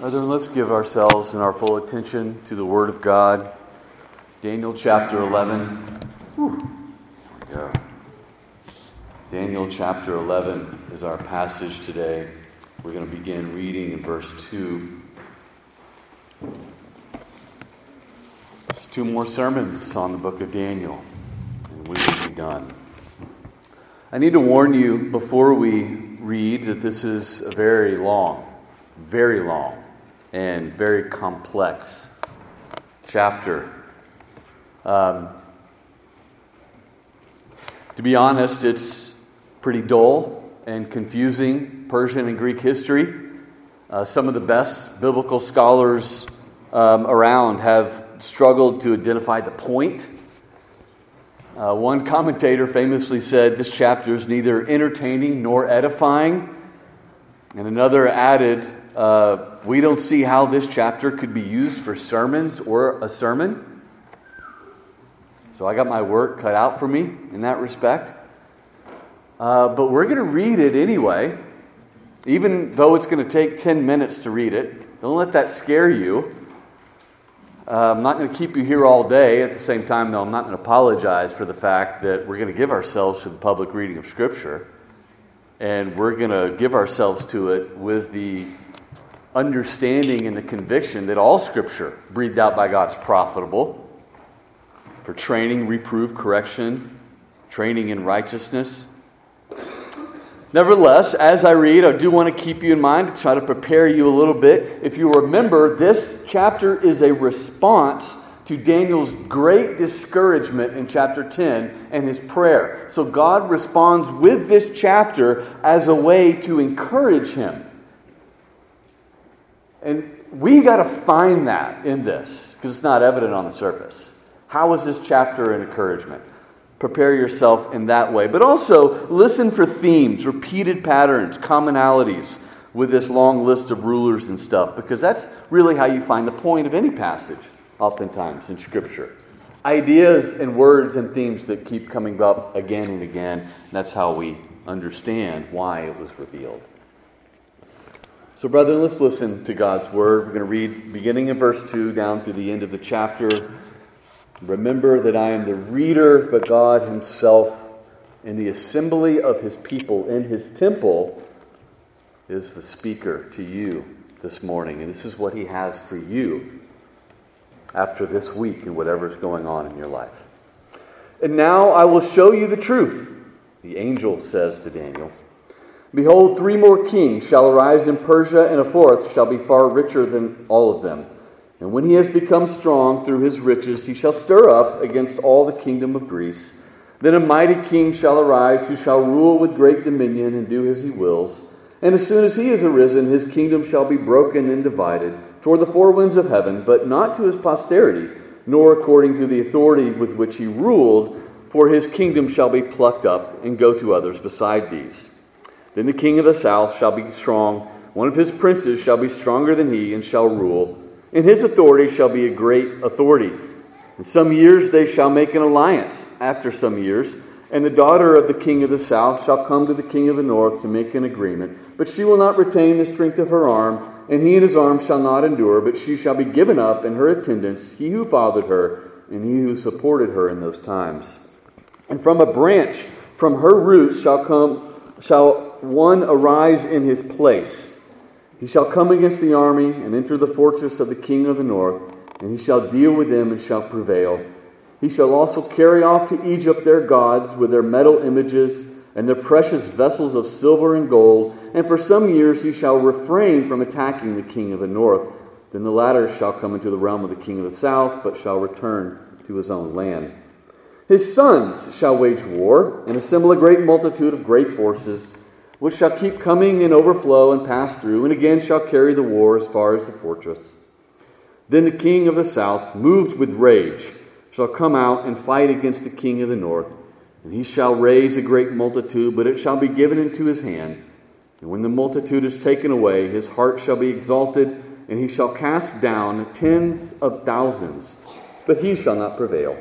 Brethren, let's give ourselves and our full attention to the Word of God. Daniel chapter 11. Whew. Yeah. Daniel chapter 11 is our passage today. We're going to begin reading in verse 2. There's two more sermons on the book of Daniel, and we will be done. I need to warn you before we read that this is a very long, very long and very complex chapter. Um, to be honest, it's pretty dull and confusing Persian and Greek history. Uh, some of the best biblical scholars um, around have struggled to identify the point. Uh, one commentator famously said this chapter is neither entertaining nor edifying, and another added uh, we don't see how this chapter could be used for sermons or a sermon. So I got my work cut out for me in that respect. Uh, but we're going to read it anyway, even though it's going to take 10 minutes to read it. Don't let that scare you. Uh, I'm not going to keep you here all day. At the same time, though, I'm not going to apologize for the fact that we're going to give ourselves to the public reading of Scripture. And we're going to give ourselves to it with the understanding and the conviction that all Scripture breathed out by God is profitable for training, reproof, correction, training in righteousness. Nevertheless, as I read, I do want to keep you in mind, try to prepare you a little bit. If you remember, this chapter is a response to Daniel's great discouragement in chapter 10 and his prayer. So God responds with this chapter as a way to encourage him. And we got to find that in this because it's not evident on the surface. How is this chapter an encouragement? Prepare yourself in that way. But also listen for themes, repeated patterns, commonalities with this long list of rulers and stuff because that's really how you find the point of any passage, oftentimes in Scripture. Ideas and words and themes that keep coming up again and again. And that's how we understand why it was revealed. So, brethren, let's listen to God's word. We're going to read beginning in verse 2 down to the end of the chapter. Remember that I am the reader, but God Himself, in the assembly of His people, in His temple, is the speaker to you this morning. And this is what He has for you after this week and whatever is going on in your life. And now I will show you the truth, the angel says to Daniel. Behold, three more kings shall arise in Persia, and a fourth shall be far richer than all of them. And when he has become strong through his riches, he shall stir up against all the kingdom of Greece. Then a mighty king shall arise, who shall rule with great dominion and do as he wills. And as soon as he is arisen, his kingdom shall be broken and divided toward the four winds of heaven, but not to his posterity, nor according to the authority with which he ruled, for his kingdom shall be plucked up and go to others beside these. Then the king of the south shall be strong. One of his princes shall be stronger than he and shall rule. And his authority shall be a great authority. In some years they shall make an alliance, after some years. And the daughter of the king of the south shall come to the king of the north to make an agreement. But she will not retain the strength of her arm, and he and his arm shall not endure, but she shall be given up, and her attendants, he who fathered her, and he who supported her in those times. And from a branch, from her roots shall come shall one arise in his place. He shall come against the army and enter the fortress of the king of the north, and he shall deal with them and shall prevail. He shall also carry off to Egypt their gods with their metal images and their precious vessels of silver and gold, and for some years he shall refrain from attacking the king of the north. Then the latter shall come into the realm of the king of the south, but shall return to his own land. His sons shall wage war and assemble a great multitude of great forces which shall keep coming and overflow and pass through, and again shall carry the war as far as the fortress. Then the king of the south, moved with rage, shall come out and fight against the king of the north, and he shall raise a great multitude, but it shall be given into his hand. And when the multitude is taken away, his heart shall be exalted, and he shall cast down tens of thousands, but he shall not prevail.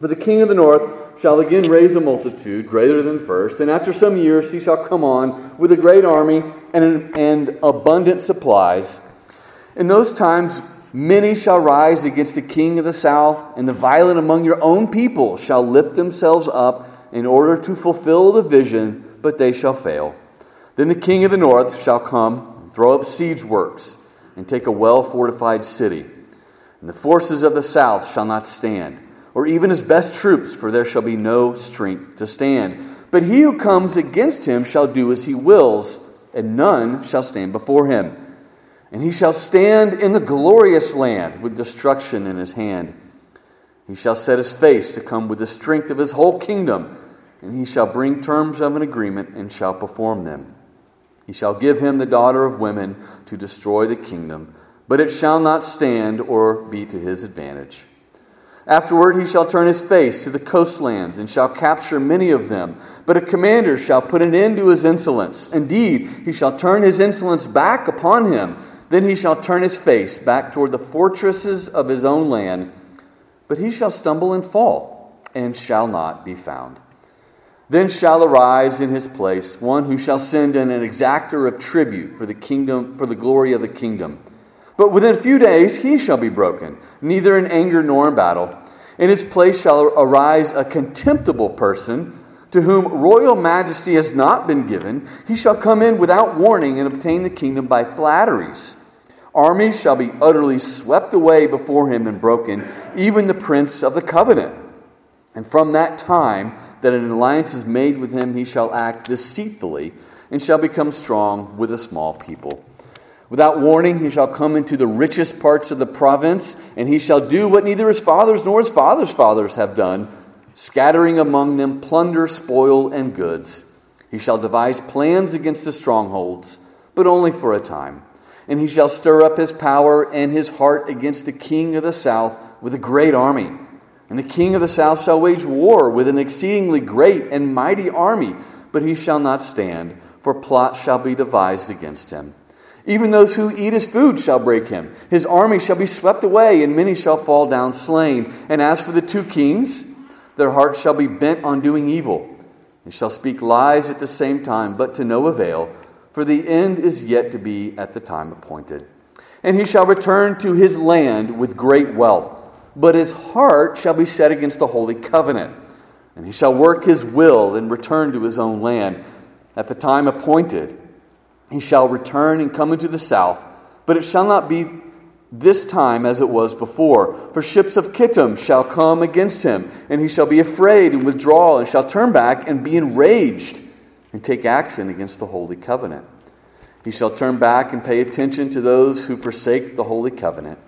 For the king of the north shall again raise a multitude greater than first, and after some years he shall come on with a great army and, and abundant supplies. In those times, many shall rise against the king of the south, and the violent among your own people shall lift themselves up in order to fulfill the vision, but they shall fail. Then the king of the north shall come, and throw up siege works, and take a well fortified city. And the forces of the south shall not stand, or even his best troops, for there shall be no strength to stand. But he who comes against him shall do as he wills, and none shall stand before him. And he shall stand in the glorious land with destruction in his hand. He shall set his face to come with the strength of his whole kingdom, and he shall bring terms of an agreement and shall perform them. He shall give him the daughter of women to destroy the kingdom, but it shall not stand or be to his advantage. Afterward, he shall turn his face to the coastlands and shall capture many of them. But a commander shall put an end to his insolence. Indeed, he shall turn his insolence back upon him. Then he shall turn his face back toward the fortresses of his own land. But he shall stumble and fall, and shall not be found. Then shall arise in his place one who shall send in an exactor of tribute for the kingdom, for the glory of the kingdom. But within a few days he shall be broken, neither in anger nor in battle. In his place shall arise a contemptible person, to whom royal majesty has not been given. He shall come in without warning and obtain the kingdom by flatteries. Armies shall be utterly swept away before him and broken, even the prince of the covenant. And from that time that an alliance is made with him, he shall act deceitfully and shall become strong with a small people. Without warning, he shall come into the richest parts of the province, and he shall do what neither his fathers nor his fathers' fathers have done, scattering among them plunder, spoil, and goods. He shall devise plans against the strongholds, but only for a time. And he shall stir up his power and his heart against the king of the south with a great army. And the king of the south shall wage war with an exceedingly great and mighty army, but he shall not stand, for plots shall be devised against him. Even those who eat his food shall break him. His army shall be swept away, and many shall fall down slain. And as for the two kings, their hearts shall be bent on doing evil. and shall speak lies at the same time, but to no avail, for the end is yet to be at the time appointed. And he shall return to his land with great wealth, but his heart shall be set against the holy covenant. And he shall work his will and return to his own land at the time appointed he shall return and come into the south, but it shall not be this time as it was before. For ships of Kittim shall come against him, and he shall be afraid and withdraw, and shall turn back and be enraged and take action against the holy covenant. He shall turn back and pay attention to those who forsake the holy covenant.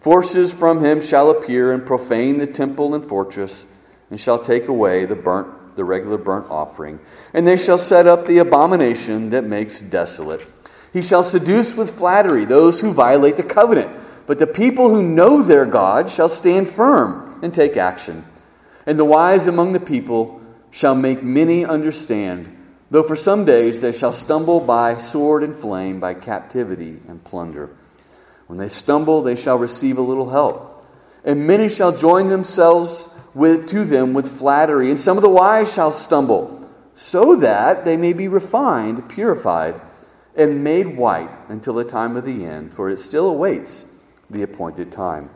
Forces from him shall appear and profane the temple and fortress, and shall take away the burnt the regular burnt offering, and they shall set up the abomination that makes desolate. He shall seduce with flattery those who violate the covenant, but the people who know their God shall stand firm and take action. And the wise among the people shall make many understand, though for some days they shall stumble by sword and flame, by captivity and plunder. When they stumble, they shall receive a little help. And many shall join themselves with, to them with flattery, and some of the wise shall stumble, so that they may be refined, purified, and made white until the time of the end, for it still awaits the appointed time.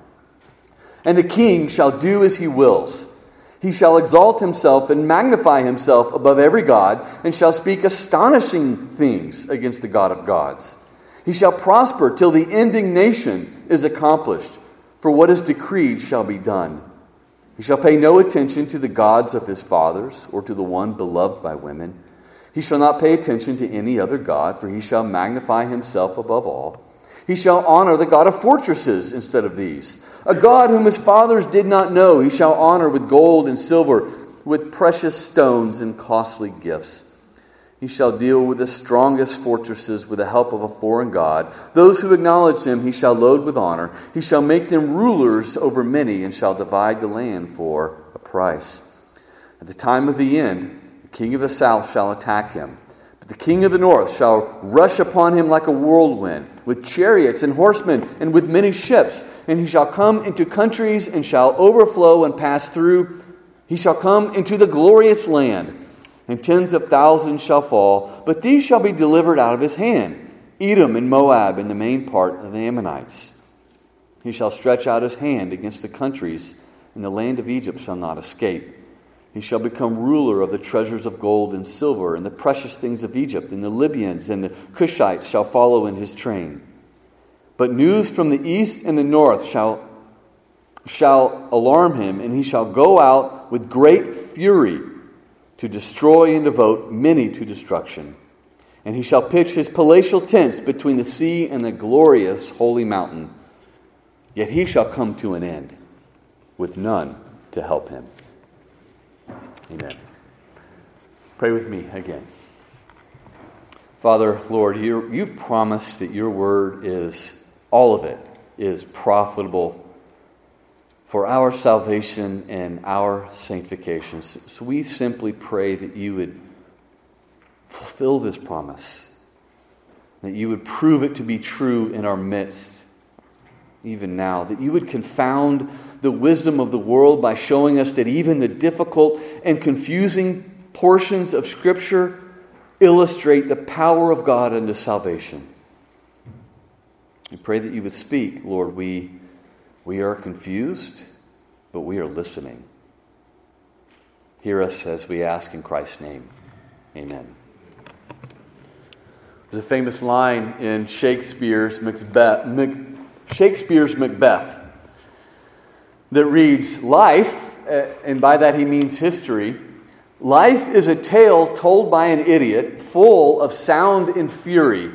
And the king shall do as he wills. He shall exalt himself and magnify himself above every God, and shall speak astonishing things against the God of gods. He shall prosper till the indignation is accomplished, for what is decreed shall be done. He shall pay no attention to the gods of his fathers or to the one beloved by women. He shall not pay attention to any other God, for he shall magnify himself above all. He shall honor the God of fortresses instead of these. A God whom his fathers did not know, he shall honor with gold and silver, with precious stones and costly gifts. He shall deal with the strongest fortresses with the help of a foreign God. Those who acknowledge him he shall load with honor. He shall make them rulers over many and shall divide the land for a price. At the time of the end, the king of the south shall attack him. But the king of the north shall rush upon him like a whirlwind, with chariots and horsemen and with many ships. And he shall come into countries and shall overflow and pass through. He shall come into the glorious land and tens of thousands shall fall, but these shall be delivered out of his hand. Edom and Moab and the main part of the Ammonites. He shall stretch out his hand against the countries, and the land of Egypt shall not escape. He shall become ruler of the treasures of gold and silver, and the precious things of Egypt, and the Libyans and the Cushites shall follow in his train. But news from the east and the north shall, shall alarm him, and he shall go out with great fury to destroy and devote many to destruction. And he shall pitch his palatial tents between the sea and the glorious holy mountain. Yet he shall come to an end, with none to help him. Amen. Pray with me again. Father, Lord, you you've promised that your word is, all of it, is profitable for our salvation and our sanctification. So we simply pray that you would fulfill this promise, that you would prove it to be true in our midst, even now, that you would confound the wisdom of the world by showing us that even the difficult and confusing portions of Scripture illustrate the power of God unto salvation. We pray that you would speak, Lord. We we are confused, but we are listening. Hear us as we ask in Christ's name. Amen. There's a famous line in Shakespeare's Macbeth, Shakespeare's Macbeth that reads Life, uh, and by that he means history, life is a tale told by an idiot full of sound and fury,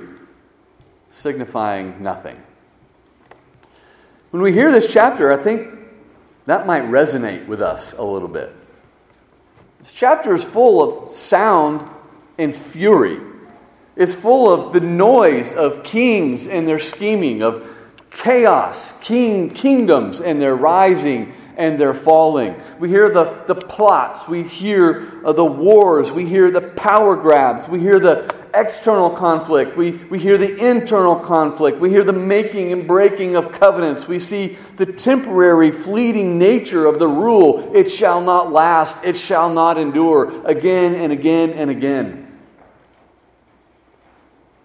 signifying nothing. When we hear this chapter, I think that might resonate with us a little bit. This chapter is full of sound and fury. It's full of the noise of kings and their scheming, of chaos, king kingdoms and their rising and their falling. We hear the, the plots, we hear uh, the wars, we hear the power grabs, we hear the external conflict, we, we hear the internal conflict, we hear the making and breaking of covenants, we see the temporary, fleeting nature of the rule. It shall not last, it shall not endure, again and again and again.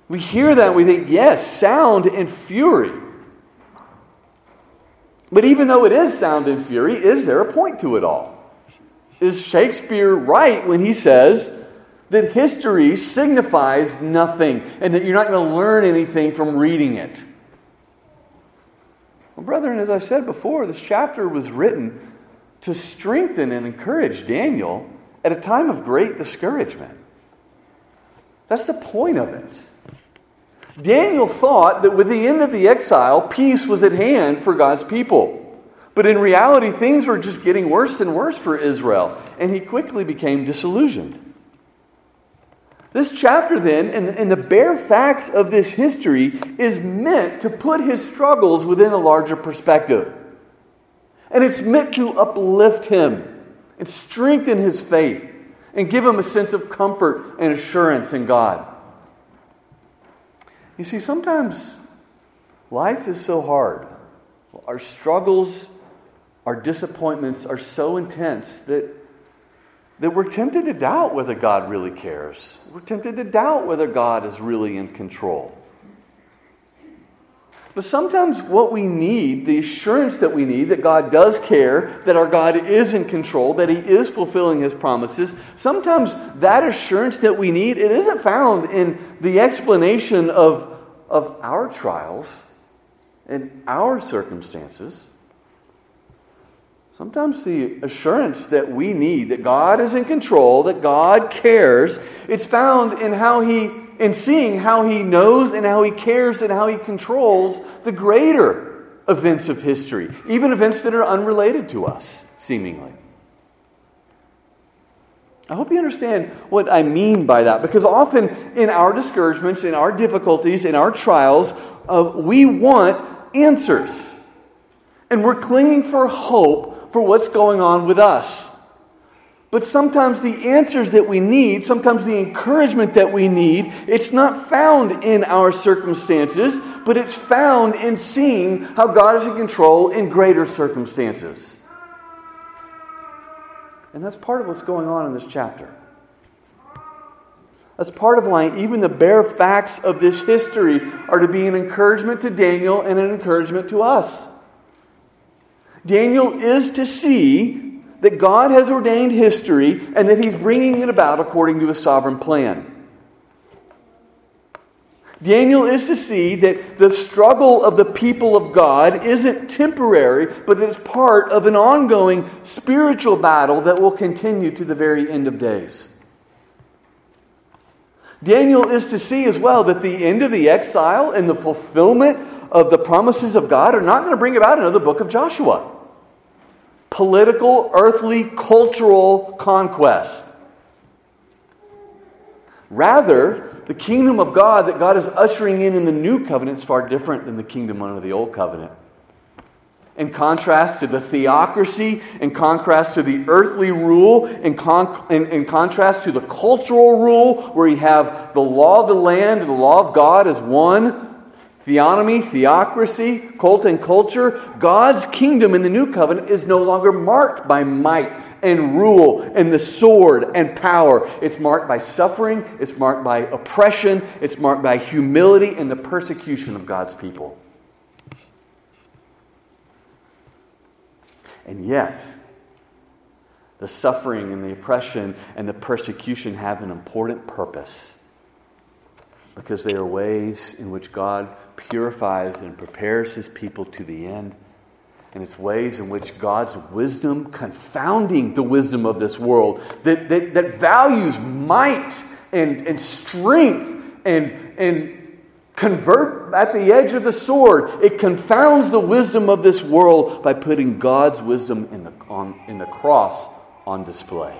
We hear that and we think, yes, sound and fury. But even though it is sound and fury, is there a point to it all? Is Shakespeare right when he says that history signifies nothing and that you're not going to learn anything from reading it? Well, brethren, as I said before, this chapter was written to strengthen and encourage Daniel at a time of great discouragement. That's the point of it. Daniel thought that with the end of the exile, peace was at hand for God's people. But in reality, things were just getting worse and worse for Israel, and he quickly became disillusioned. This chapter, then, and, and the bare facts of this history, is meant to put his struggles within a larger perspective. And it's meant to uplift him and strengthen his faith and give him a sense of comfort and assurance in God. You see, sometimes life is so hard. Our struggles, our disappointments are so intense that, that we're tempted to doubt whether God really cares. We're tempted to doubt whether God is really in control. But sometimes what we need, the assurance that we need that God does care, that our God is in control, that He is fulfilling His promises, sometimes that assurance that we need, it isn't found in the explanation of, of our trials and our circumstances. Sometimes the assurance that we need that God is in control, that God cares, it's found in how He in seeing how he knows and how he cares and how he controls the greater events of history, even events that are unrelated to us, seemingly. I hope you understand what I mean by that, because often in our discouragements, in our difficulties, in our trials, uh, we want answers. And we're clinging for hope for what's going on with us. But sometimes the answers that we need, sometimes the encouragement that we need, it's not found in our circumstances, but it's found in seeing how God is in control in greater circumstances. And that's part of what's going on in this chapter. That's part of why even the bare facts of this history are to be an encouragement to Daniel and an encouragement to us. Daniel is to see that God has ordained history and that he's bringing it about according to his sovereign plan. Daniel is to see that the struggle of the people of God isn't temporary, but that it's part of an ongoing spiritual battle that will continue to the very end of days. Daniel is to see as well that the end of the exile and the fulfillment of the promises of God are not going to bring about another book of Joshua. Political, earthly, cultural conquest. Rather, the kingdom of God that God is ushering in in the new covenant is far different than the kingdom under the old covenant in contrast to the theocracy, in contrast to the earthly rule, in, con- in, in, contrast to the cultural rule, where you have the law of the land and the law of God as one. Theonomy, theocracy, cult and culture. God's kingdom in the new covenant is no longer marked by might and rule and the sword and power. It's marked by suffering, it's marked by oppression, it's marked by humility and the persecution of God's people. And yet, the suffering and the oppression and the persecution have an important purpose because they are ways in which God purifies and prepares his people to the end. And it's ways in which God's wisdom, confounding the wisdom of this world, that, that, that values might and, and strength and, and convert at the edge of the sword. It confounds the wisdom of this world by putting God's wisdom in the, on, in the cross on display.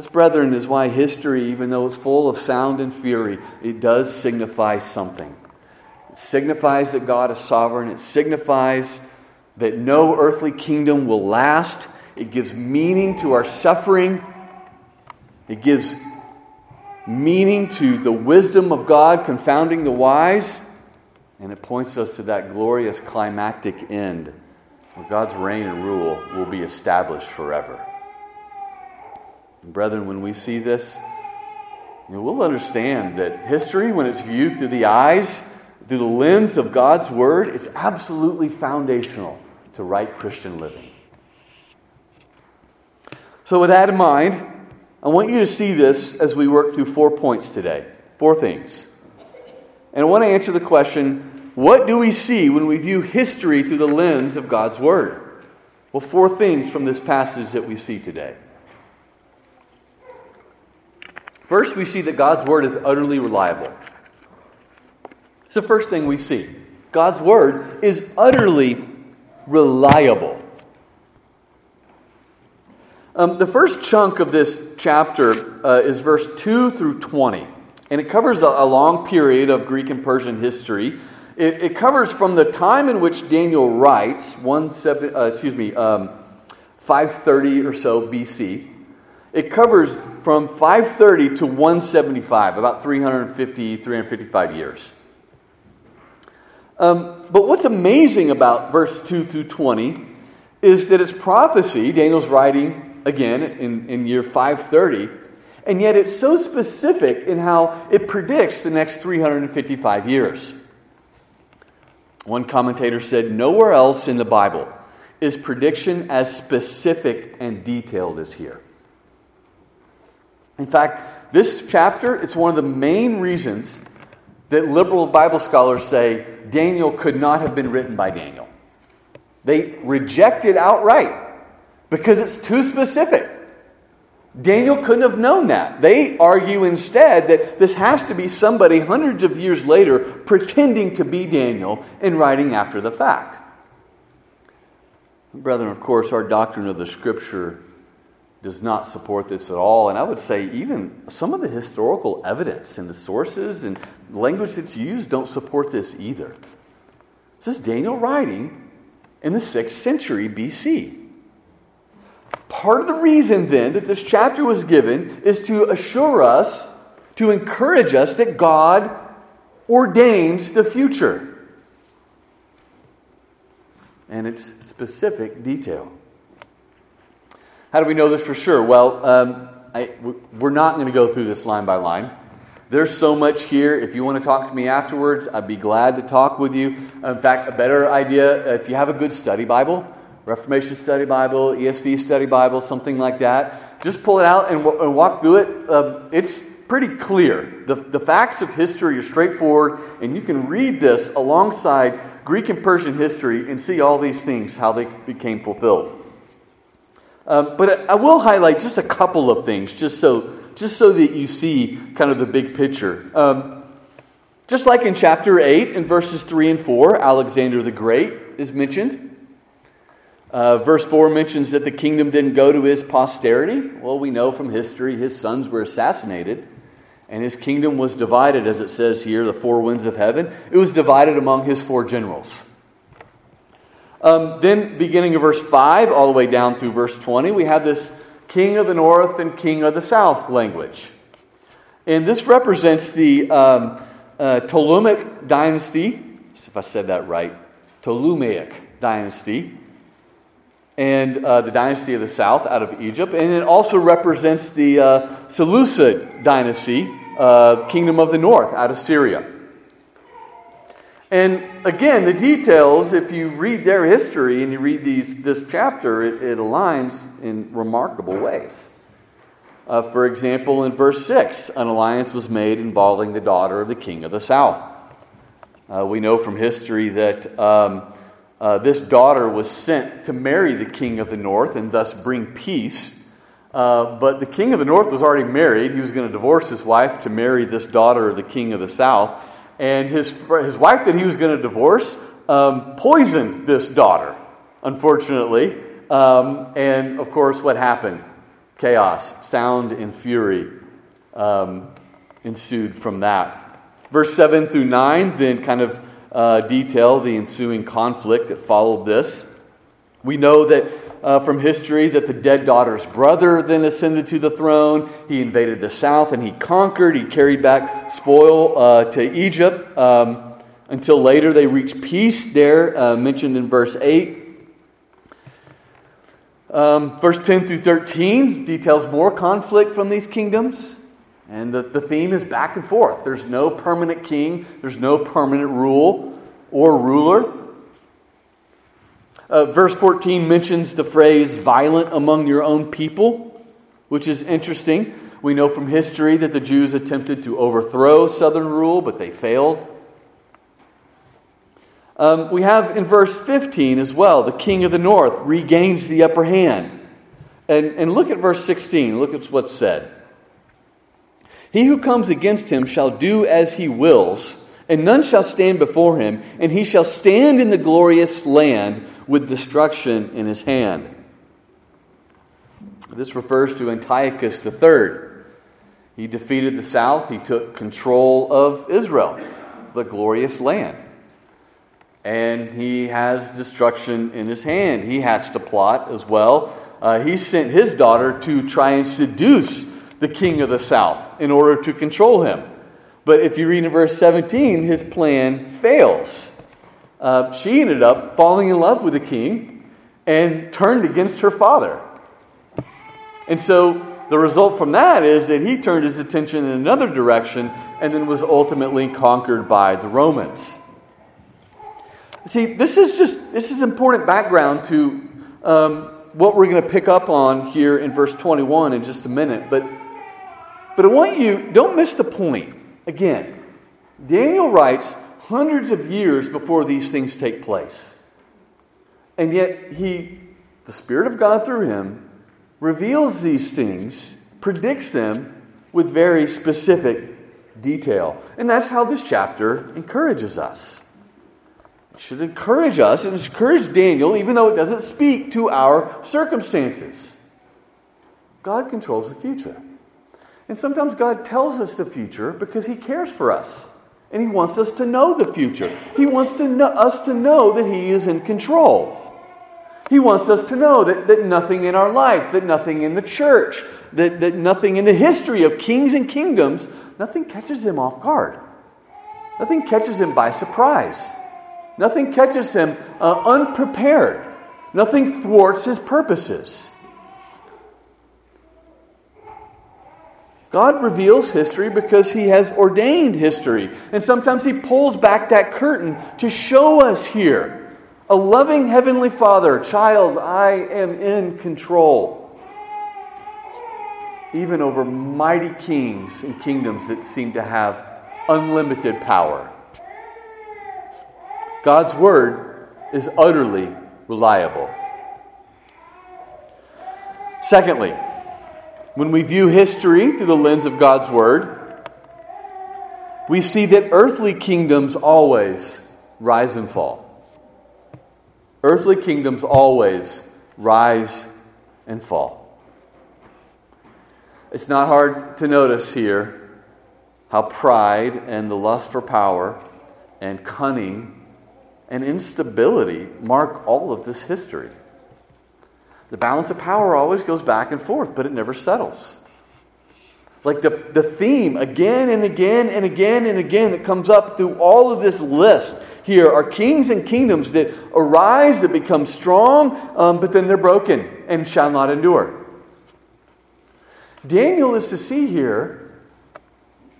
This, brethren, is why history, even though it's full of sound and fury, it does signify something. It signifies that God is sovereign. It signifies that no earthly kingdom will last. It gives meaning to our suffering. It gives meaning to the wisdom of God confounding the wise, and it points us to that glorious climactic end where God's reign and rule will be established forever. And brethren, when we see this, you know, we'll understand that history, when it's viewed through the eyes, through the lens of God's Word, is absolutely foundational to right Christian living. So, with that in mind, I want you to see this as we work through four points today. Four things. And I want to answer the question what do we see when we view history through the lens of God's Word? Well, four things from this passage that we see today. First, we see that God's Word is utterly reliable. It's the first thing we see. God's Word is utterly reliable. Um, the first chunk of this chapter uh, is verse 2 through 20, and it covers a, a long period of Greek and Persian history. It, it, covers from the time in which Daniel writes, one seven, uh, excuse me, um, 530 or so BC. It covers from 530 to 175, about 350, 355 years. Um, but what's amazing about verse 2 through 20 is that it's prophecy, Daniel's writing again in, in year 530, and yet it's so specific in how it predicts the next 355 years. One commentator said, Nowhere else in the Bible is prediction as specific and detailed as here. In fact, this chapter is one of the main reasons that liberal Bible scholars say Daniel could not have been written by Daniel. They reject it outright because it's too specific. Daniel couldn't have known that. They argue instead that this has to be somebody hundreds of years later pretending to be Daniel and writing after the fact. Brethren, of course, our doctrine of the Scripture does not support this at all. And I would say, even some of the historical evidence and the sources and language that's used don't support this either. This is Daniel writing in the 6th century BC. Part of the reason then that this chapter was given is to assure us, to encourage us that God ordains the future. And it's specific detail. How do we know this for sure? Well, um, I, we're not going to go through this line by line. There's so much here. If you want to talk to me afterwards, I'd be glad to talk with you. In fact, a better idea if you have a good study Bible, Reformation Study Bible, ESV Study Bible, something like that, just pull it out and, and walk through it. Uh, it's pretty clear. The, the facts of history are straightforward, and you can read this alongside Greek and Persian history and see all these things, how they became fulfilled. Um, but I will highlight just a couple of things, just so just so that you see kind of the big picture. Um, just like in chapter 8, in verses 3 and 4, Alexander the Great is mentioned. Uh, verse 4 mentions that the kingdom didn't go to his posterity. Well, we know from history his sons were assassinated, and his kingdom was divided, as it says here, the four winds of heaven. It was divided among his four generals. Um, then, beginning of verse 5 all the way down through verse 20, we have this king of the north and king of the south language. And this represents the um, uh, Ptolemaic dynasty, if I said that right, Ptolemaic dynasty, and uh, the dynasty of the south out of Egypt. And it also represents the uh, Seleucid dynasty, uh, kingdom of the north out of Syria. And again, the details, if you read their history and you read these, this chapter, it, it aligns in remarkable ways. Uh, for example, in verse 6, an alliance was made involving the daughter of the king of the south. Uh, we know from history that um, uh, this daughter was sent to marry the king of the north and thus bring peace. Uh, but the king of the north was already married. He was going to divorce his wife to marry this daughter of the king of the south. And his, his wife that he was going to divorce um, poisoned this daughter, unfortunately. Um, and of course, what happened? Chaos, sound, and fury um, ensued from that. Verse 7 through 9 then kind of uh, detail the ensuing conflict that followed this. We know that uh, from history that the dead daughter's brother then ascended to the throne. He invaded the south and he conquered. He carried back spoil uh, to Egypt um, until later they reached peace there, uh, mentioned in verse 8. Um, verse 10 through 13 details more conflict from these kingdoms. And the, the theme is back and forth. There's no permanent king, there's no permanent rule or ruler. Uh, verse 14 mentions the phrase violent among your own people, which is interesting. We know from history that the Jews attempted to overthrow southern rule, but they failed. Um, we have in verse 15 as well, the king of the north regains the upper hand. And, and look at verse 16. Look at what's said. He who comes against him shall do as he wills, and none shall stand before him, and he shall stand in the glorious land with destruction in his hand. This refers to Antiochus III. He defeated the south, he took control of Israel, the glorious land. And he has destruction in his hand. He hatched a plot as well. Uh, he sent his daughter to try and seduce the king of the south in order to control him. But if you read in verse 17, his plan fails uh, she ended up falling in love with the king and turned against her father. And so the result from that is that he turned his attention in another direction and then was ultimately conquered by the Romans. See, this is just this is important background to um, what we're going to pick up on here in verse 21 in just a minute. But but I want you don't miss the point. Again, Daniel writes hundreds of years before these things take place. And yet, he, the Spirit of God through him, reveals these things, predicts them with very specific detail. And that's how this chapter encourages us. It should encourage us and encourage Daniel, even though it doesn't speak to our circumstances. God controls the future. And sometimes God tells us the future because he cares for us. And He wants us to know the future. He wants to know, us to know that He is in control. He wants us to know that, that nothing in our life, that nothing in the church, that, that nothing in the history of kings and kingdoms, nothing catches Him off guard. Nothing catches Him by surprise. Nothing catches Him uh, unprepared. Nothing thwarts His purposes. God reveals history because He has ordained history. And sometimes He pulls back that curtain to show us here. A loving Heavenly Father, child, I am in control. Even over mighty kings and kingdoms that seem to have unlimited power. God's Word is utterly reliable. Secondly, when we view history through the lens of God's Word, we see that earthly kingdoms always rise and fall. Earthly kingdoms always rise and fall. It's not hard to notice here how pride and the lust for power and cunning and instability mark all of this history. The balance of power always goes back and forth, but it never settles. Like the, the theme again and again and again and again that comes up through all of this list here are kings and kingdoms that arise, that become strong, um, but then they're broken and shall not endure. Daniel is to see here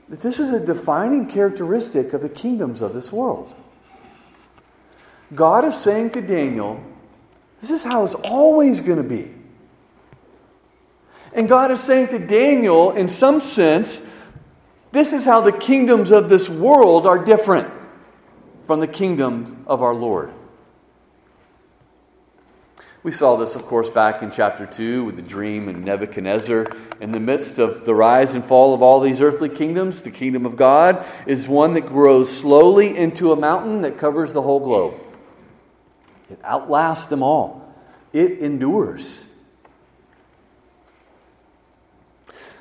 that this is a defining characteristic of the kingdoms of this world. God is saying to Daniel, this is how it's always going to be. And God is saying to Daniel, in some sense, this is how the kingdoms of this world are different from the kingdom of our Lord. We saw this, of course, back in chapter 2 with the dream and Nebuchadnezzar. In the midst of the rise and fall of all these earthly kingdoms, the kingdom of God is one that grows slowly into a mountain that covers the whole globe. It outlasts them all, it endures.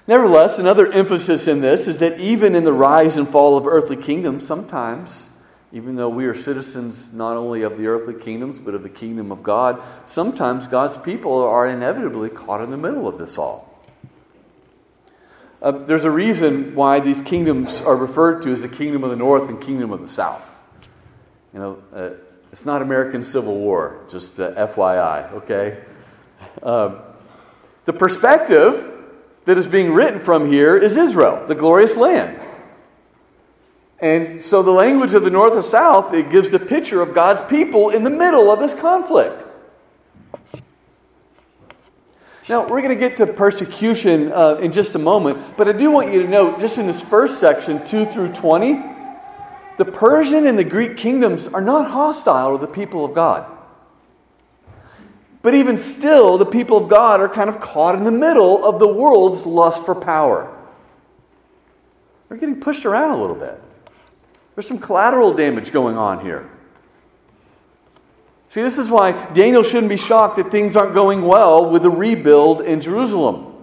Nevertheless, another emphasis in this is that even in the rise and fall of earthly kingdoms, sometimes, even though we are citizens not only of the earthly kingdoms, but of the kingdom of God, sometimes God's people are inevitably caught in the middle of this all. Uh, there's a reason why these kingdoms are referred to as the kingdom of the north and kingdom of the south. You know, uh, it's not American Civil War, just uh, FYI, okay? Uh, the perspective that is being written from here is Israel, the glorious land. And so the language of the north and south, it gives the picture of God's people in the middle of this conflict. Now, we're going to get to persecution uh, in just a moment, but I do want you to know, just in this first section, 2 through 20, the Persian and the Greek kingdoms are not hostile to the people of God. But even still, the people of God are kind of caught in the middle of the world's lust for power. They're getting pushed around a little bit. There's some collateral damage going on here. See, this is why Daniel shouldn't be shocked that things aren't going well with the rebuild in Jerusalem.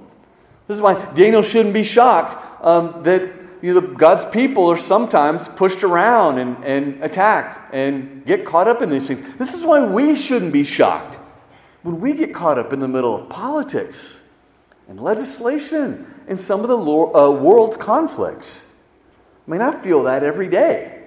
This is why Daniel shouldn't be shocked um, that you know, God's people are sometimes pushed around and, and attacked and get caught up in these things. This is why we shouldn't be shocked when we get caught up in the middle of politics and legislation and some of the uh, world's conflicts. I mean, I feel that every day.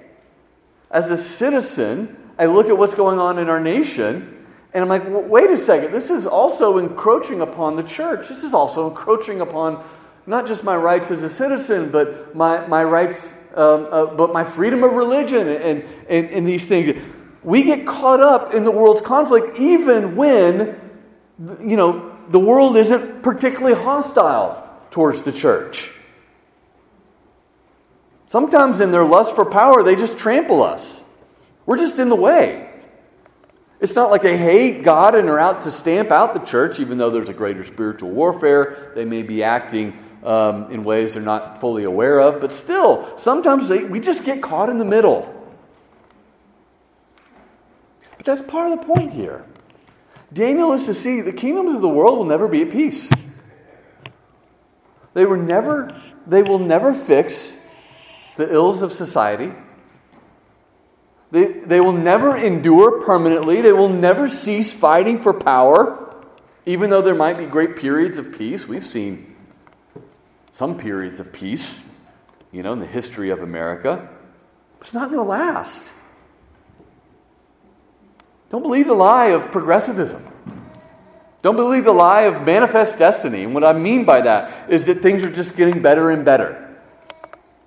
As a citizen, I look at what's going on in our nation and I'm like, wait a second, this is also encroaching upon the church. This is also encroaching upon not just my rights as a citizen, but my, my rights, um, uh, but my freedom of religion and, and, and these things. We get caught up in the world's conflict even when, you know, the world isn't particularly hostile towards the church. Sometimes in their lust for power, they just trample us. We're just in the way. It's not like they hate God and are out to stamp out the church, even though there's a greater spiritual warfare. They may be acting um, in ways they're not fully aware of, but still, sometimes they, we just get caught in the middle. But that's part of the point here. Daniel is to see the kingdoms of the world will never be at peace. They were never, they will never fix the ills of society. They, they will never endure permanently. They will never cease fighting for power, even though there might be great periods of peace. We've seen some periods of peace, you know, in the history of America. It's not going to last. Don't believe the lie of progressivism. Don't believe the lie of manifest destiny. And what I mean by that is that things are just getting better and better.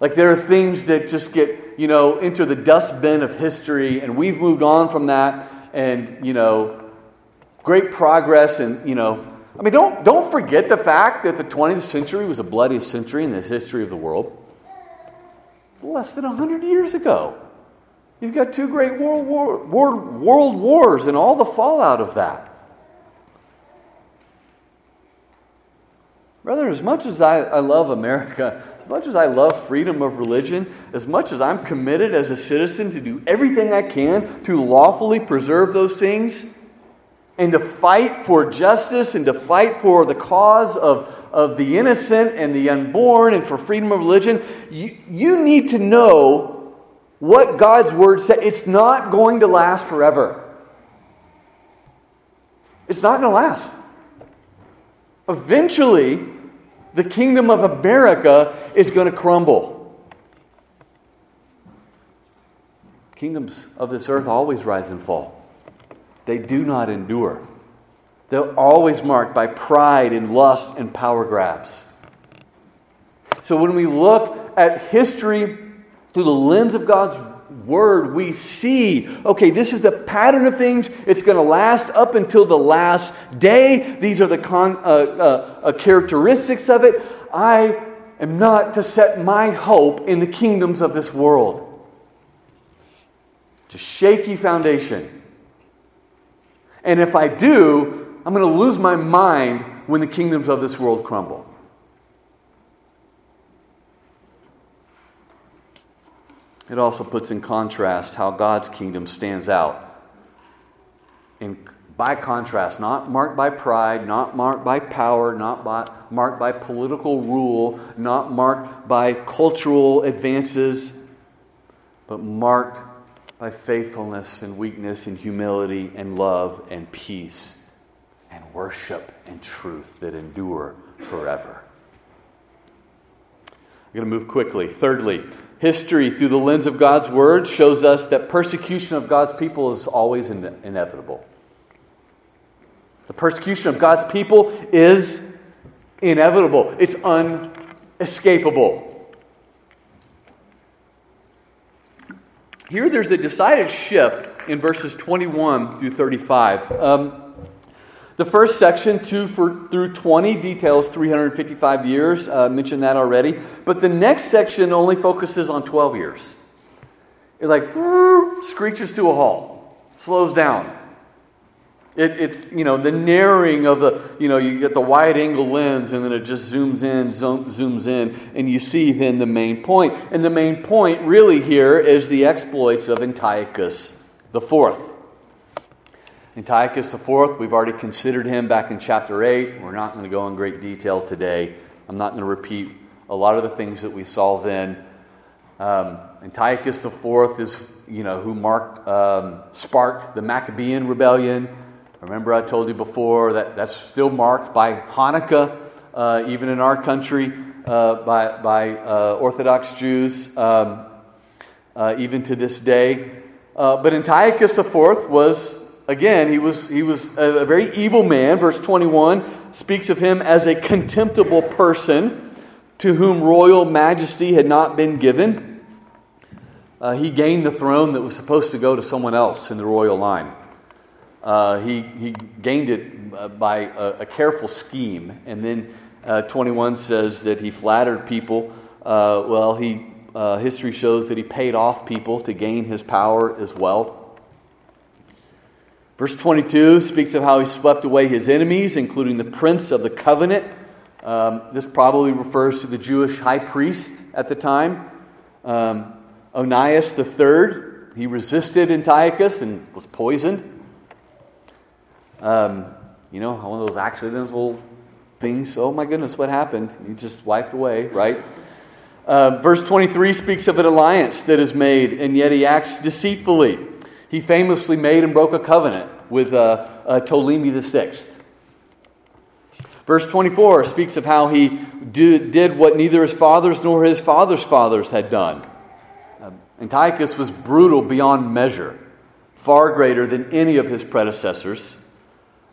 Like there are things that just get, you know, into the dustbin of history, and we've moved on from that, and, you know, great progress, and, you know, I mean, don't, don't forget the fact that the 20th century was the bloodiest century in the history of the world. It's less than 100 years ago. You've got two great world, war, world, wars and all the fallout of that. Brother, as much as I, I love America, as much as I love freedom of religion, as much as I'm committed as a citizen to do everything I can to lawfully preserve those things and to fight for justice and to fight for the cause of, of the innocent and the unborn and for freedom of religion, you, you need to know what God's word said. It's not going to last forever. It's not going to last. Eventually, the kingdom of America is going to crumble. Kingdoms of this earth always rise and fall, they do not endure. They're always marked by pride and lust and power grabs. So when we look at history through the lens of God's word, we see okay, this is the pattern of things. It's going to last up until the last day. These are the con, uh, uh, uh, characteristics of it. I am not to set my hope in the kingdoms of this world. It's a shaky foundation. And if I do, I'm going to lose my mind when the kingdoms of this world crumble. It also puts in contrast how God's kingdom stands out. In, by contrast, not marked by pride, not marked by power, not by, marked by political rule, not marked by cultural advances, but marked by faithfulness and weakness and humility and love and peace and worship and truth that endure forever. I'm going to move quickly. Thirdly, history through the lens of God's word shows us that persecution of God's people is always in- inevitable. The persecution of God's people is inevitable, it's unescapable. Here, there's a decided shift in verses 21 through 35. Um, the first section, 2 for, through 20, details 355 years. Uh, mentioned that already. But the next section only focuses on 12 years. It like screeches to a halt, slows down. It, it's, you know, the narrowing of the, you know, you get the wide angle lens and then it just zooms in, zoom, zooms in, and you see then the main point. And the main point really here is the exploits of Antiochus the fourth. Antiochus the fourth, we've already considered him back in chapter 8. We're not going to go in great detail today. I'm not going to repeat a lot of the things that we saw then. Um, Antiochus fourth is, you know, who marked, um, sparked the Maccabean rebellion. Remember, I told you before that that's still marked by Hanukkah, uh, even in our country, uh, by, by uh, Orthodox Jews, um, uh, even to this day. Uh, but Antiochus IV was again, he was, he was a, very evil man. Verse 21 speaks of him as a contemptible person to whom royal majesty had not been given. Uh, he gained the throne that was supposed to go to someone else in the royal line. Uh, he, he gained it uh, by a, a, careful scheme. And then uh, 21 says that he flattered people. Uh, well, he, uh, history shows that he paid off people to gain his power as well. Verse 22 speaks of how he swept away his enemies, including the prince of the covenant. Um, this probably refers to the Jewish high priest at the time, um, Onias III. He resisted Antiochus and was poisoned. Um, you know, one of those accidental things. Oh my goodness, what happened? He just wiped away, right? Uh, verse 23 speaks of an alliance that is made, and yet he acts deceitfully. He famously made and broke a covenant with uh, uh, Ptolemy VI. Verse 24 speaks of how he did, what neither his fathers nor his father's fathers had done. Uh, Antiochus was brutal beyond measure, far greater than any of his predecessors.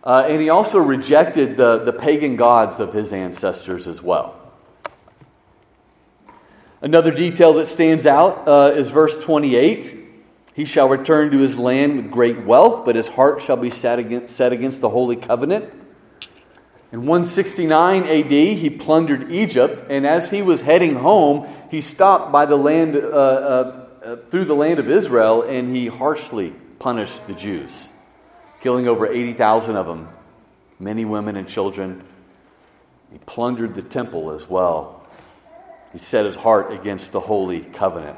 Uh, and he also rejected the, the pagan gods of his ancestors as well. Another detail that stands out uh, is verse 28. He shall return to his land with great wealth, but his heart shall be set against, set against the holy covenant. In 169 AD, he plundered Egypt, and as he was heading home, he stopped by the land, uh, uh, uh through the land of Israel, and he harshly punished the Jews, killing over 80,000 of them, many women and children. He plundered the temple as well. He set his heart against the holy covenant.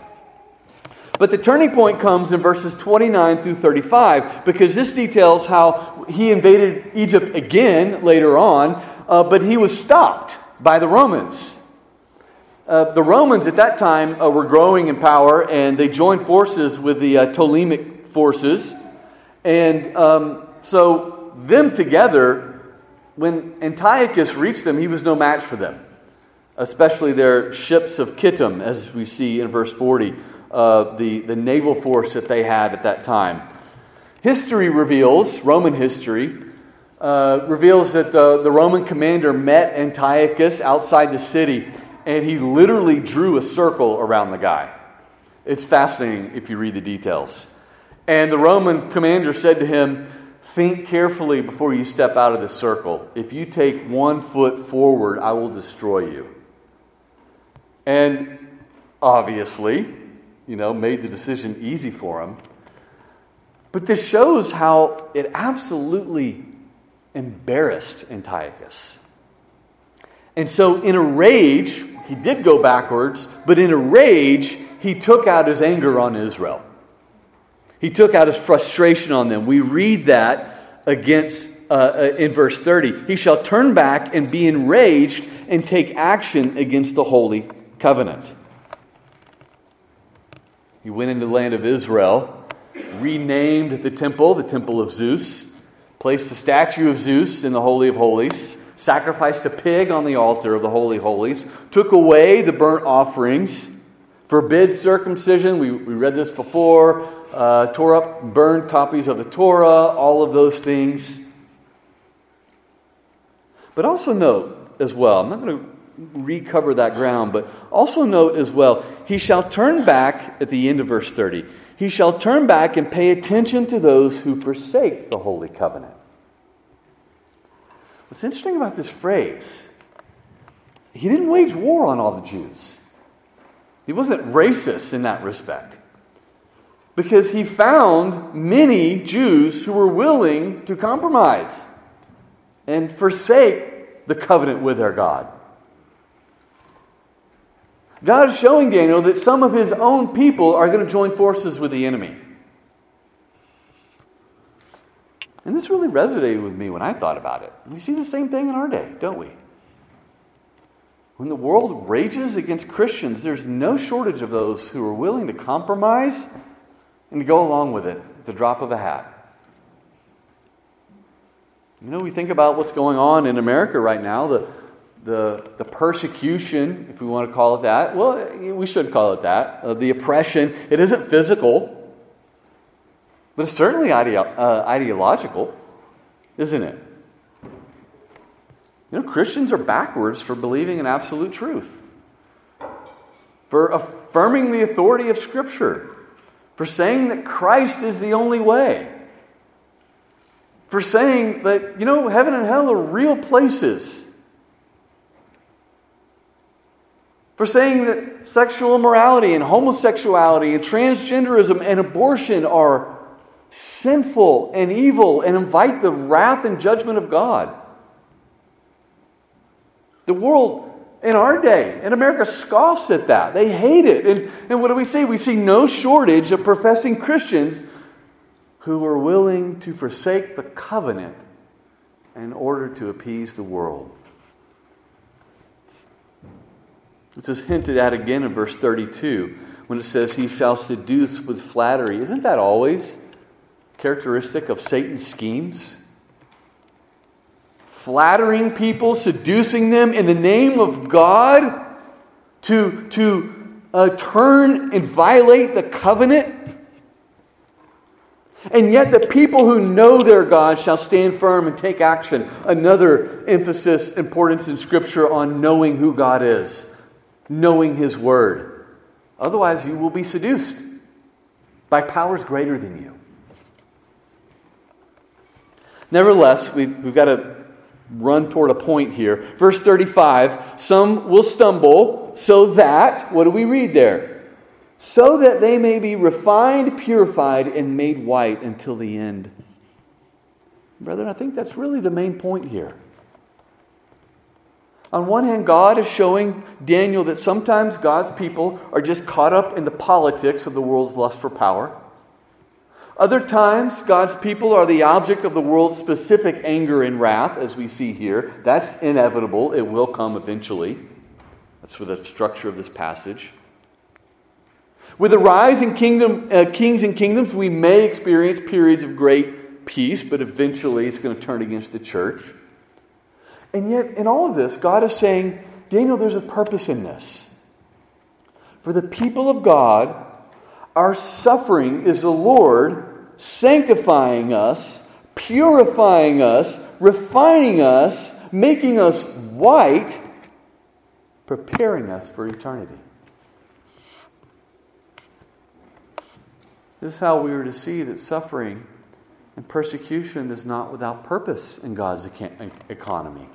But the turning point comes in verses 29 through 35 because this details how he invaded Egypt again later on, uh, but he was stopped by the Romans. Uh, the Romans at that time uh, were growing in power and they joined forces with the uh, Ptolemaic forces. And um, so, them together, when Antiochus reached them, he was no match for them especially their ships of Kittim, as we see in verse 40, uh, the, the naval force that they had at that time. History reveals, Roman history, uh, reveals that the, the Roman commander met Antiochus outside the city, and he literally drew a circle around the guy. It's fascinating if you read the details. And the Roman commander said to him, Think carefully before you step out of the circle. If you take one foot forward, I will destroy you. And obviously, you know, made the decision easy for him. But this shows how it absolutely embarrassed Antiochus. And so, in a rage, he did go backwards, but in a rage, he took out his anger on Israel. He took out his frustration on them. We read that against uh, uh in verse 30. He shall turn back and be enraged and take action against the holy covenant. He went into the land of Israel, renamed the temple the temple of Zeus, placed the statue of Zeus in the Holy of Holies, sacrificed a pig on the altar of the Holy Holies, took away the burnt offerings, forbid circumcision. We, we read this before. Uh, tore up, burned copies of the Torah, all of those things. But also note as well, I'm not going to recover that ground. But also note as well, he shall turn back at the end of verse 30. He shall turn back and pay attention to those who forsake the holy covenant. What's interesting about this phrase, he didn't wage war on all the Jews. He wasn't racist in that respect. Because he found many Jews who were willing to compromise and forsake the covenant with their God. God is showing Daniel that some of his own people are going to join forces with the enemy. And this really resonated with me when I thought about it. We see the same thing in our day, don't we? When the world rages against Christians, there's no shortage of those who are willing to compromise and to go along with it the drop of a hat. You know, we think about what's going on in America right now, the the, the persecution, if we want to call it that. Well, we should call it that. Uh, the oppression. It isn't physical, but it's certainly ideo- uh, ideological, isn't it? You know, Christians are backwards for believing in absolute truth, for affirming the authority of Scripture, for saying that Christ is the only way, for saying that, you know, heaven and hell are real places for saying that sexual immorality and homosexuality and transgenderism and abortion are sinful and evil and invite the wrath and judgment of God. The world in our day, And America, scoffs at that. They hate it. And, and what do we see? We see no shortage of professing Christians who are willing to forsake the covenant in order to appease the world. This is hinted at again in verse 32 when it says, He shall seduce with flattery. Isn't that always characteristic of Satan's schemes? Flattering people, seducing them in the name of God to, to uh, turn and violate the covenant. And yet, the people who know their God shall stand firm and take action. Another emphasis, importance in Scripture on knowing who God is, knowing His Word. Otherwise, you will be seduced by powers greater than you. Nevertheless, we, we've got to run toward a point here. Verse 35 Some will stumble, so that, what do we read there? So that they may be refined, purified, and made white until the end. Brethren, I think that's really the main point here. On one hand, God is showing Daniel that sometimes God's people are just caught up in the politics of the world's lust for power. Other times, God's people are the object of the world's specific anger and wrath, as we see here. That's inevitable, it will come eventually. That's for the structure of this passage. With the rise in kingdom, uh, kings and kingdoms, we may experience periods of great peace, but eventually it's going to turn against the church. And yet, in all of this, God is saying, Daniel, there's a purpose in this. For the people of God, our suffering is the Lord sanctifying us, purifying us, refining us, making us white, preparing us for eternity. This is how we are to see that suffering and persecution is not without purpose in God's economy.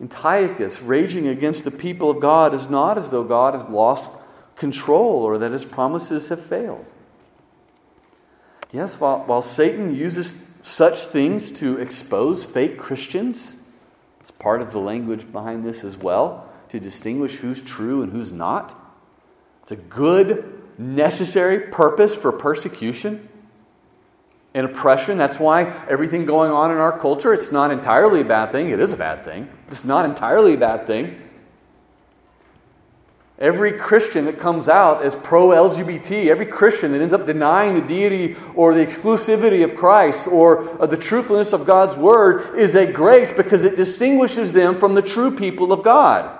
Antiochus raging against the people of God is not as though God has lost control or that his promises have failed. Yes, while, while Satan uses such things to expose fake Christians, it's part of the language behind this as well, to distinguish who's true and who's not. It's a good, necessary purpose for persecution and oppression. That's why everything going on in our culture, it's not entirely a bad thing. It is a bad thing. It's not entirely a bad thing. Every Christian that comes out as pro LGBT, every Christian that ends up denying the deity or the exclusivity of Christ or uh, the truthfulness of God's word is a grace because it distinguishes them from the true people of God.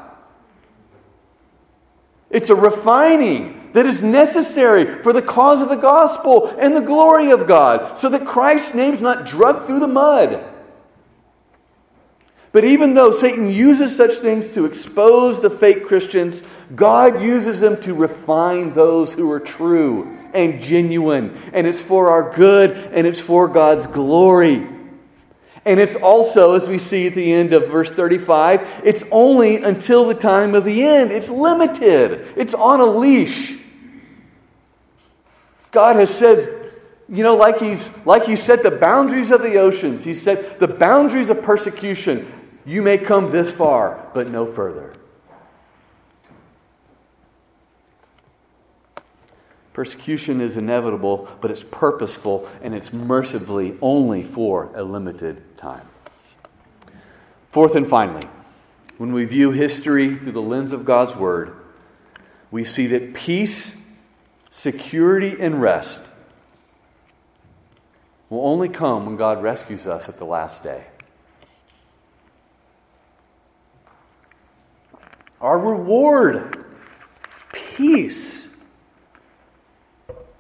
It's a refining that is necessary for the cause of the gospel and the glory of God so that Christ's name is not drugged through the mud. But even though Satan uses such things to expose the fake Christians, God uses them to refine those who are true and genuine. And it's for our good and it's for God's glory. And it's also, as we see at the end of verse 35, it's only until the time of the end. It's limited, it's on a leash. God has said, you know, like he's like he set the boundaries of the oceans, he set the boundaries of persecution. You may come this far, but no further. Persecution is inevitable, but it's purposeful and it's mercifully only for a limited time. Fourth and finally, when we view history through the lens of God's Word, we see that peace, security, and rest will only come when God rescues us at the last day. Our reward, peace,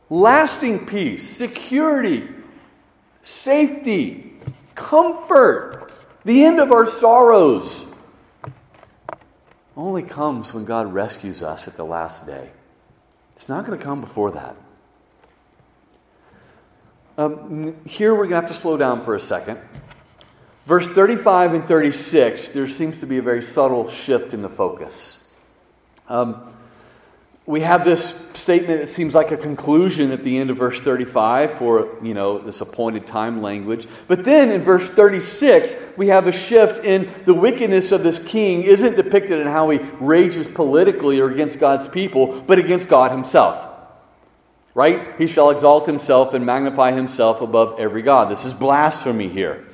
lasting peace, security, safety, comfort, the end of our sorrows. Only comes when God rescues us at the last day. It's not going to come before that. Um, here we're going to have to slow down for a second Verse 35 and 36, there seems to be a very subtle shift in the focus. Um, we have this statement that seems like a conclusion at the end of verse 35 for you know this appointed time language. But then in verse 36 we have a shift in the wickedness of this king isn't depicted in how he rages politically or against god's people but against god himself. Right? He shall exalt himself and magnify himself above every god. This is blasphemy here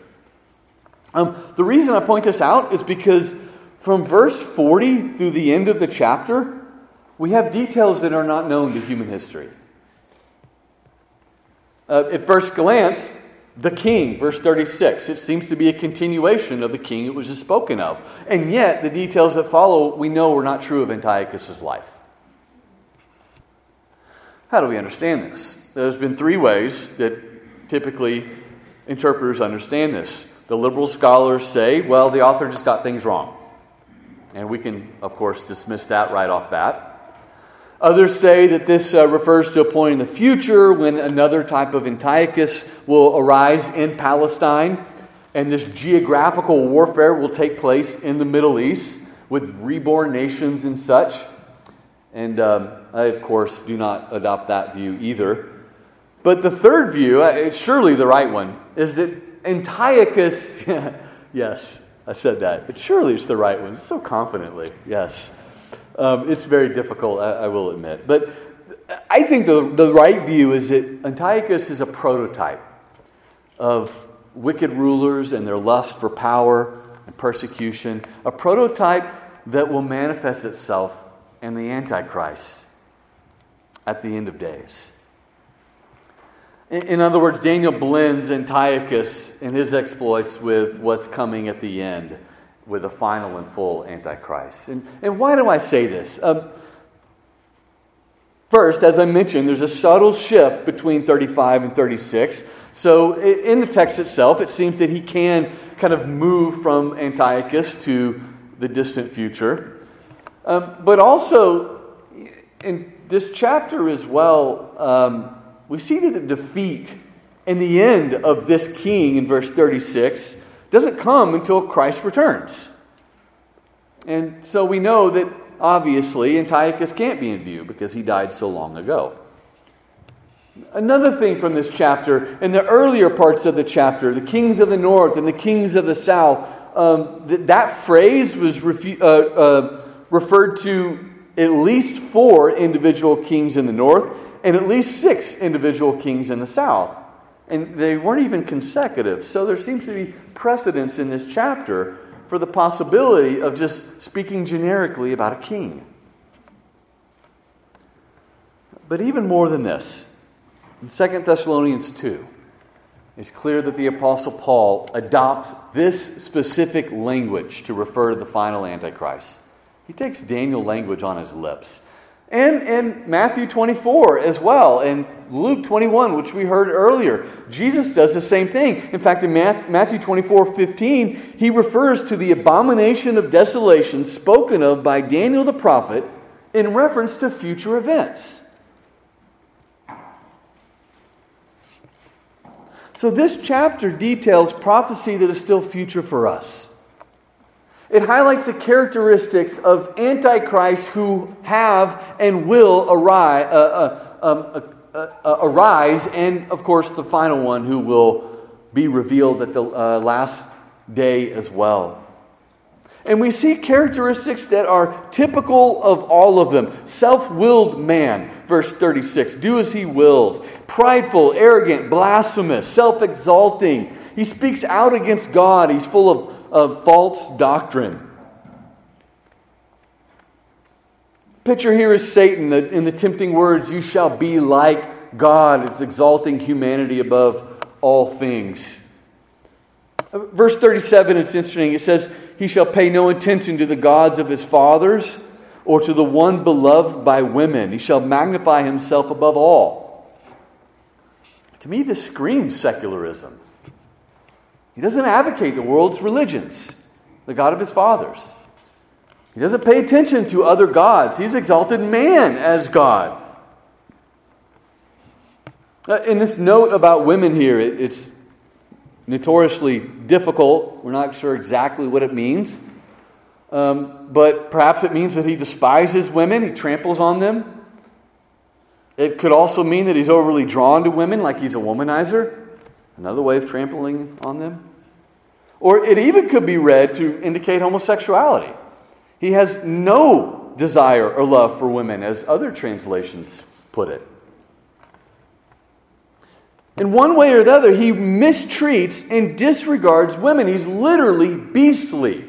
um, the reason I point this out is because from verse 40 through the end of the chapter, we have details that are not known to human history. Uh, at first glance, the king, verse 36, it seems to be a continuation of the king it was just spoken of. And yet, the details that follow we know were not true of Antiochus' life. How do we understand this? There's been three ways that typically interpreters understand this. The liberal scholars say, well, the author just got things wrong. And we can, of course, dismiss that right off bat. Others say that this uh, refers to a point in the future when another type of Antiochus will arise in Palestine, and this geographical warfare will take place in the Middle East with reborn nations and such. And um, I, of course, do not adopt that view either. But the third view, uh, it's surely the right one, is that Antiochus, yes, I said that. But surely it's the right one, so confidently, yes. Um, it's very difficult, I, I, will admit. But I think the, the right view is that Antiochus is a prototype of wicked rulers and their lust for power and persecution, a prototype that will manifest itself in the Antichrist at the end of days. In, other words, Daniel blends Antiochus and his exploits with what's coming at the end with a final and full Antichrist. And, and why do I say this? Um, first, as I mentioned, there's a subtle shift between 35 and 36. So in the text itself, it seems that he can kind of move from Antiochus to the distant future. Um, but also, in this chapter as well, um, we see that the defeat and the end of this king in verse 36 doesn't come until Christ returns. And so we know that obviously Antiochus can't be in view because he died so long ago. Another thing from this chapter, in the earlier parts of the chapter, the kings of the north and the kings of the south, um, th- that phrase was refu- uh, uh, referred to at least four individual kings in the north and at least six individual kings in the south. And they weren't even consecutive. So there seems to be precedence in this chapter for the possibility of just speaking generically about a king. But even more than this, in 2 Thessalonians 2, it's clear that the Apostle Paul adopts this specific language to refer to the final Antichrist. He takes Daniel language on his lips. And in Matthew 24 as well, and Luke 21, which we heard earlier, Jesus does the same thing. In fact, in Matthew 24 15, he refers to the abomination of desolation spoken of by Daniel the prophet in reference to future events. So, this chapter details prophecy that is still future for us. It highlights the characteristics of antichrists who have and will arise, uh, uh, um, uh, uh, arise, and of course, the final one who will be revealed at the uh, last day as well. And we see characteristics that are typical of all of them. Self willed man, verse 36, do as he wills. Prideful, arrogant, blasphemous, self exalting. He speaks out against God. He's full of of false doctrine. Picture here is Satan in the tempting words, You shall be like God. It's exalting humanity above all things. Verse 37, it's interesting. It says, He shall pay no attention to the gods of his fathers or to the one beloved by women. He shall magnify himself above all. To me, this screams secularism. He doesn't advocate the world's religions, the God of his fathers. He doesn't pay attention to other gods. He's exalted man as God. Uh, in this note about women here, it's notoriously difficult. We're not sure exactly what it means. Um, but perhaps it means that he despises women, he tramples on them. It could also mean that he's overly drawn to women, like he's a womanizer. Another way of trampling on them. Or it even could be read to indicate homosexuality. He has no desire or love for women, as other translations put it. In one way or the other, he mistreats and disregards women. He's literally beastly.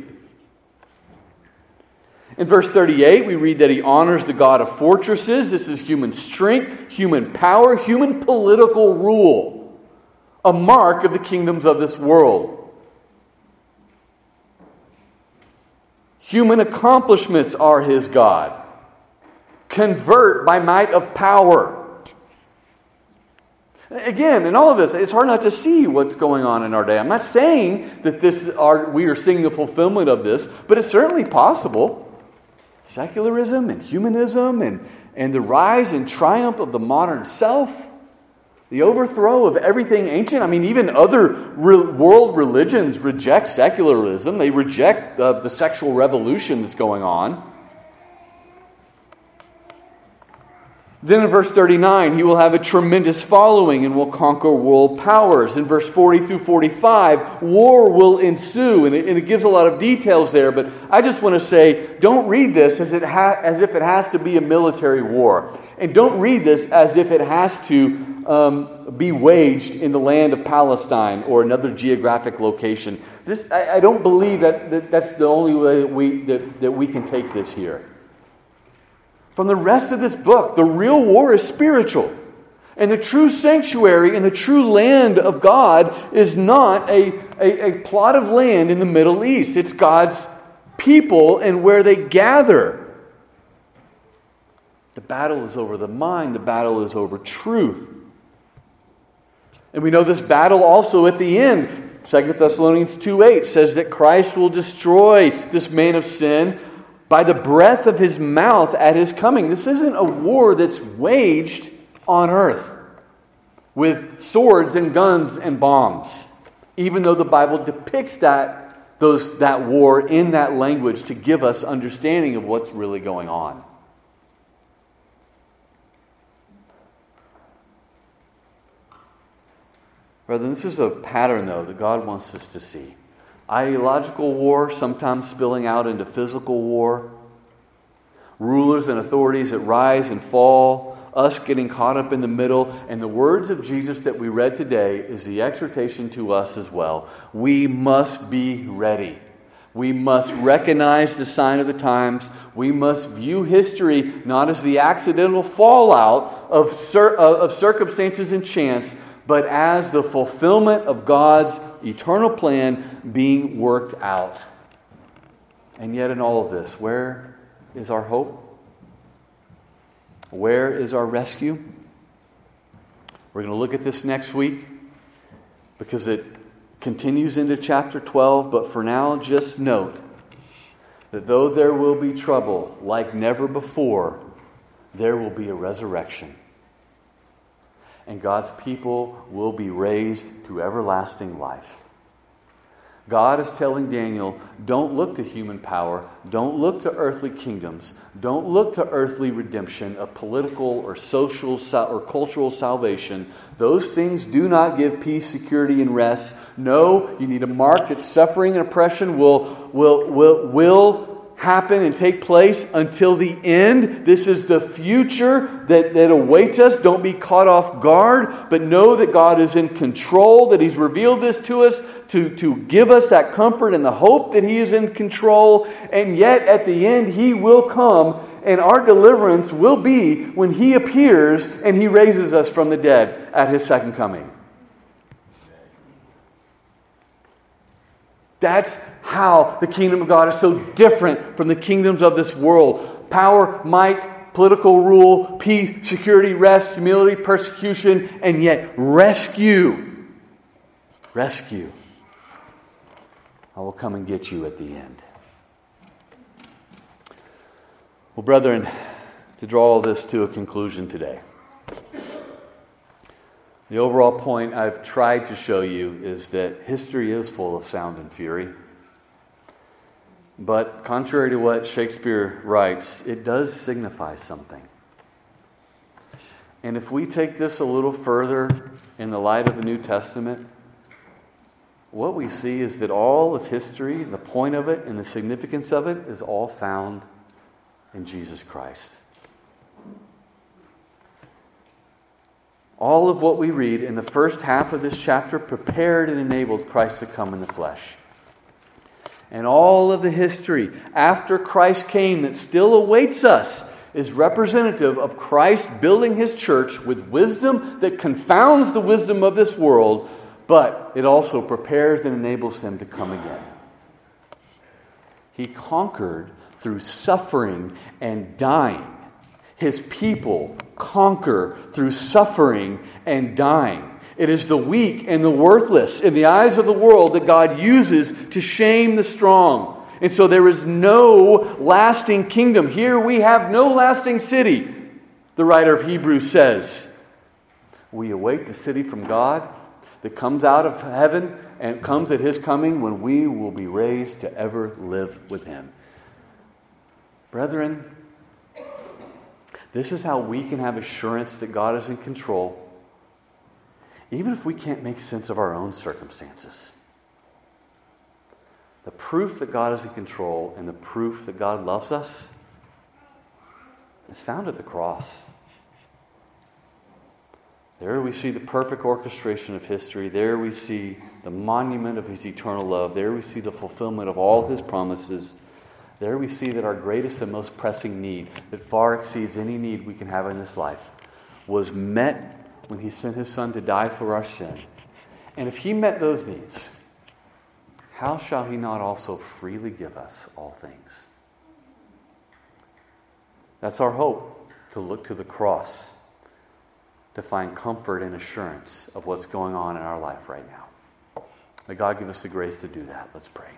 In verse 38, we read that he honors the God of fortresses. This is human strength, human power, human political rule, a mark of the kingdoms of this world. Human accomplishments are his God. Convert by might of power. Again, in all of this, it's hard not to see what's going on in our day. I'm not saying that this are, we are seeing the fulfillment of this, but it's certainly possible. Secularism and humanism and, and the rise and triumph of the modern self, the overthrow of everything ancient. I mean, even other re- world religions reject secularism, they reject uh, the sexual revolution that's going on. Then in verse 39, he will have a tremendous following and will conquer world powers. In verse 40 through 45, war will ensue. And it, and it gives a lot of details there, but I just want to say don't read this as, ha- as if it has to be a military war. And don't read this as if it has to um, be waged in the land of Palestine or another geographic location. This, I, I don't believe that, that that's the only way that we, that, that we can take this here from the rest of this book. The real war is spiritual. And the true sanctuary and the true land of God is not a, a, a, plot of land in the Middle East. It's God's people and where they gather. The battle is over the mind, the battle is over truth. And we know this battle also at the end. 2 Thessalonians 2 8 says that Christ will destroy this man of sin by the breath of his mouth at his coming. This isn't a war that's waged on earth with swords and guns and bombs, even though the Bible depicts that, those, that war in that language to give us understanding of what's really going on. Brethren, this is a pattern, though, that God wants us to see ideological war, sometimes spilling out into physical war, rulers and authorities that rise and fall, us getting caught up in the middle. And the words of Jesus that we read today is the exhortation to us as well. We must be ready. We must recognize the sign of the times. We must view history not as the accidental fallout of, cir- uh, of circumstances and chance, but as the fulfillment of God's eternal plan being worked out. And yet, in all of this, where is our hope? Where is our rescue? We're going to look at this next week because it continues into chapter 12. But for now, just note that though there will be trouble like never before, there will be a resurrection and God's people will be raised to everlasting life. God is telling Daniel, don't look to human power, don't look to earthly kingdoms, don't look to earthly redemption of political or social or cultural salvation. Those things do not give peace, security, and rest. No, you need a mark that suffering and oppression will, will, will, will happen and take place until the end. This is the future that, that awaits us. Don't be caught off guard, but know that God is in control, that He's revealed this to us to, to give us that comfort and the hope that He is in control. And yet, at the end, He will come, and our deliverance will be when He appears and He raises us from the dead at His second coming. That's how the kingdom of God is so different from the kingdoms of this world. Power, might, political rule, peace, security, rest, humility, persecution, and yet rescue. Rescue. I will come and get you at the end. Well, brethren, to draw all this to a conclusion today. The overall point I've tried to show you is that history is full of sound and fury. But contrary to what Shakespeare writes, it does signify something. And if we take this a little further in the light of the New Testament, what we see is that all of history, the point of it and the significance of it, is all found in Jesus Christ. All of what we read in the first half of this chapter prepared and enabled Christ to come in the flesh. And all of the history after Christ came that still awaits us is representative of Christ building his church with wisdom that confounds the wisdom of this world, but it also prepares and enables him to come again. He conquered through suffering and dying his people conquer through suffering and dying. It is the weak and the worthless in the eyes of the world that God uses to shame the strong. And so there is no lasting kingdom. Here we have no lasting city, the writer of Hebrews says. We await the city from God that comes out of heaven and comes at his coming when we will be raised to ever live with him. Brethren, this is how we can have assurance that God is in control, even if we can't make sense of our own circumstances. The proof that God is in control and the proof that God loves us is found at the cross. There we see the perfect orchestration of history. There we see the monument of his eternal love. There we see the fulfillment of all his promises. There we see that our greatest and most pressing need, that far exceeds any need we can have in this life, was met when he sent his son to die for our sin. And if he met those needs, how shall he not also freely give us all things? That's our hope, to look to the cross to find comfort and assurance of what's going on in our life right now. May God give us the grace to do that. Let's pray.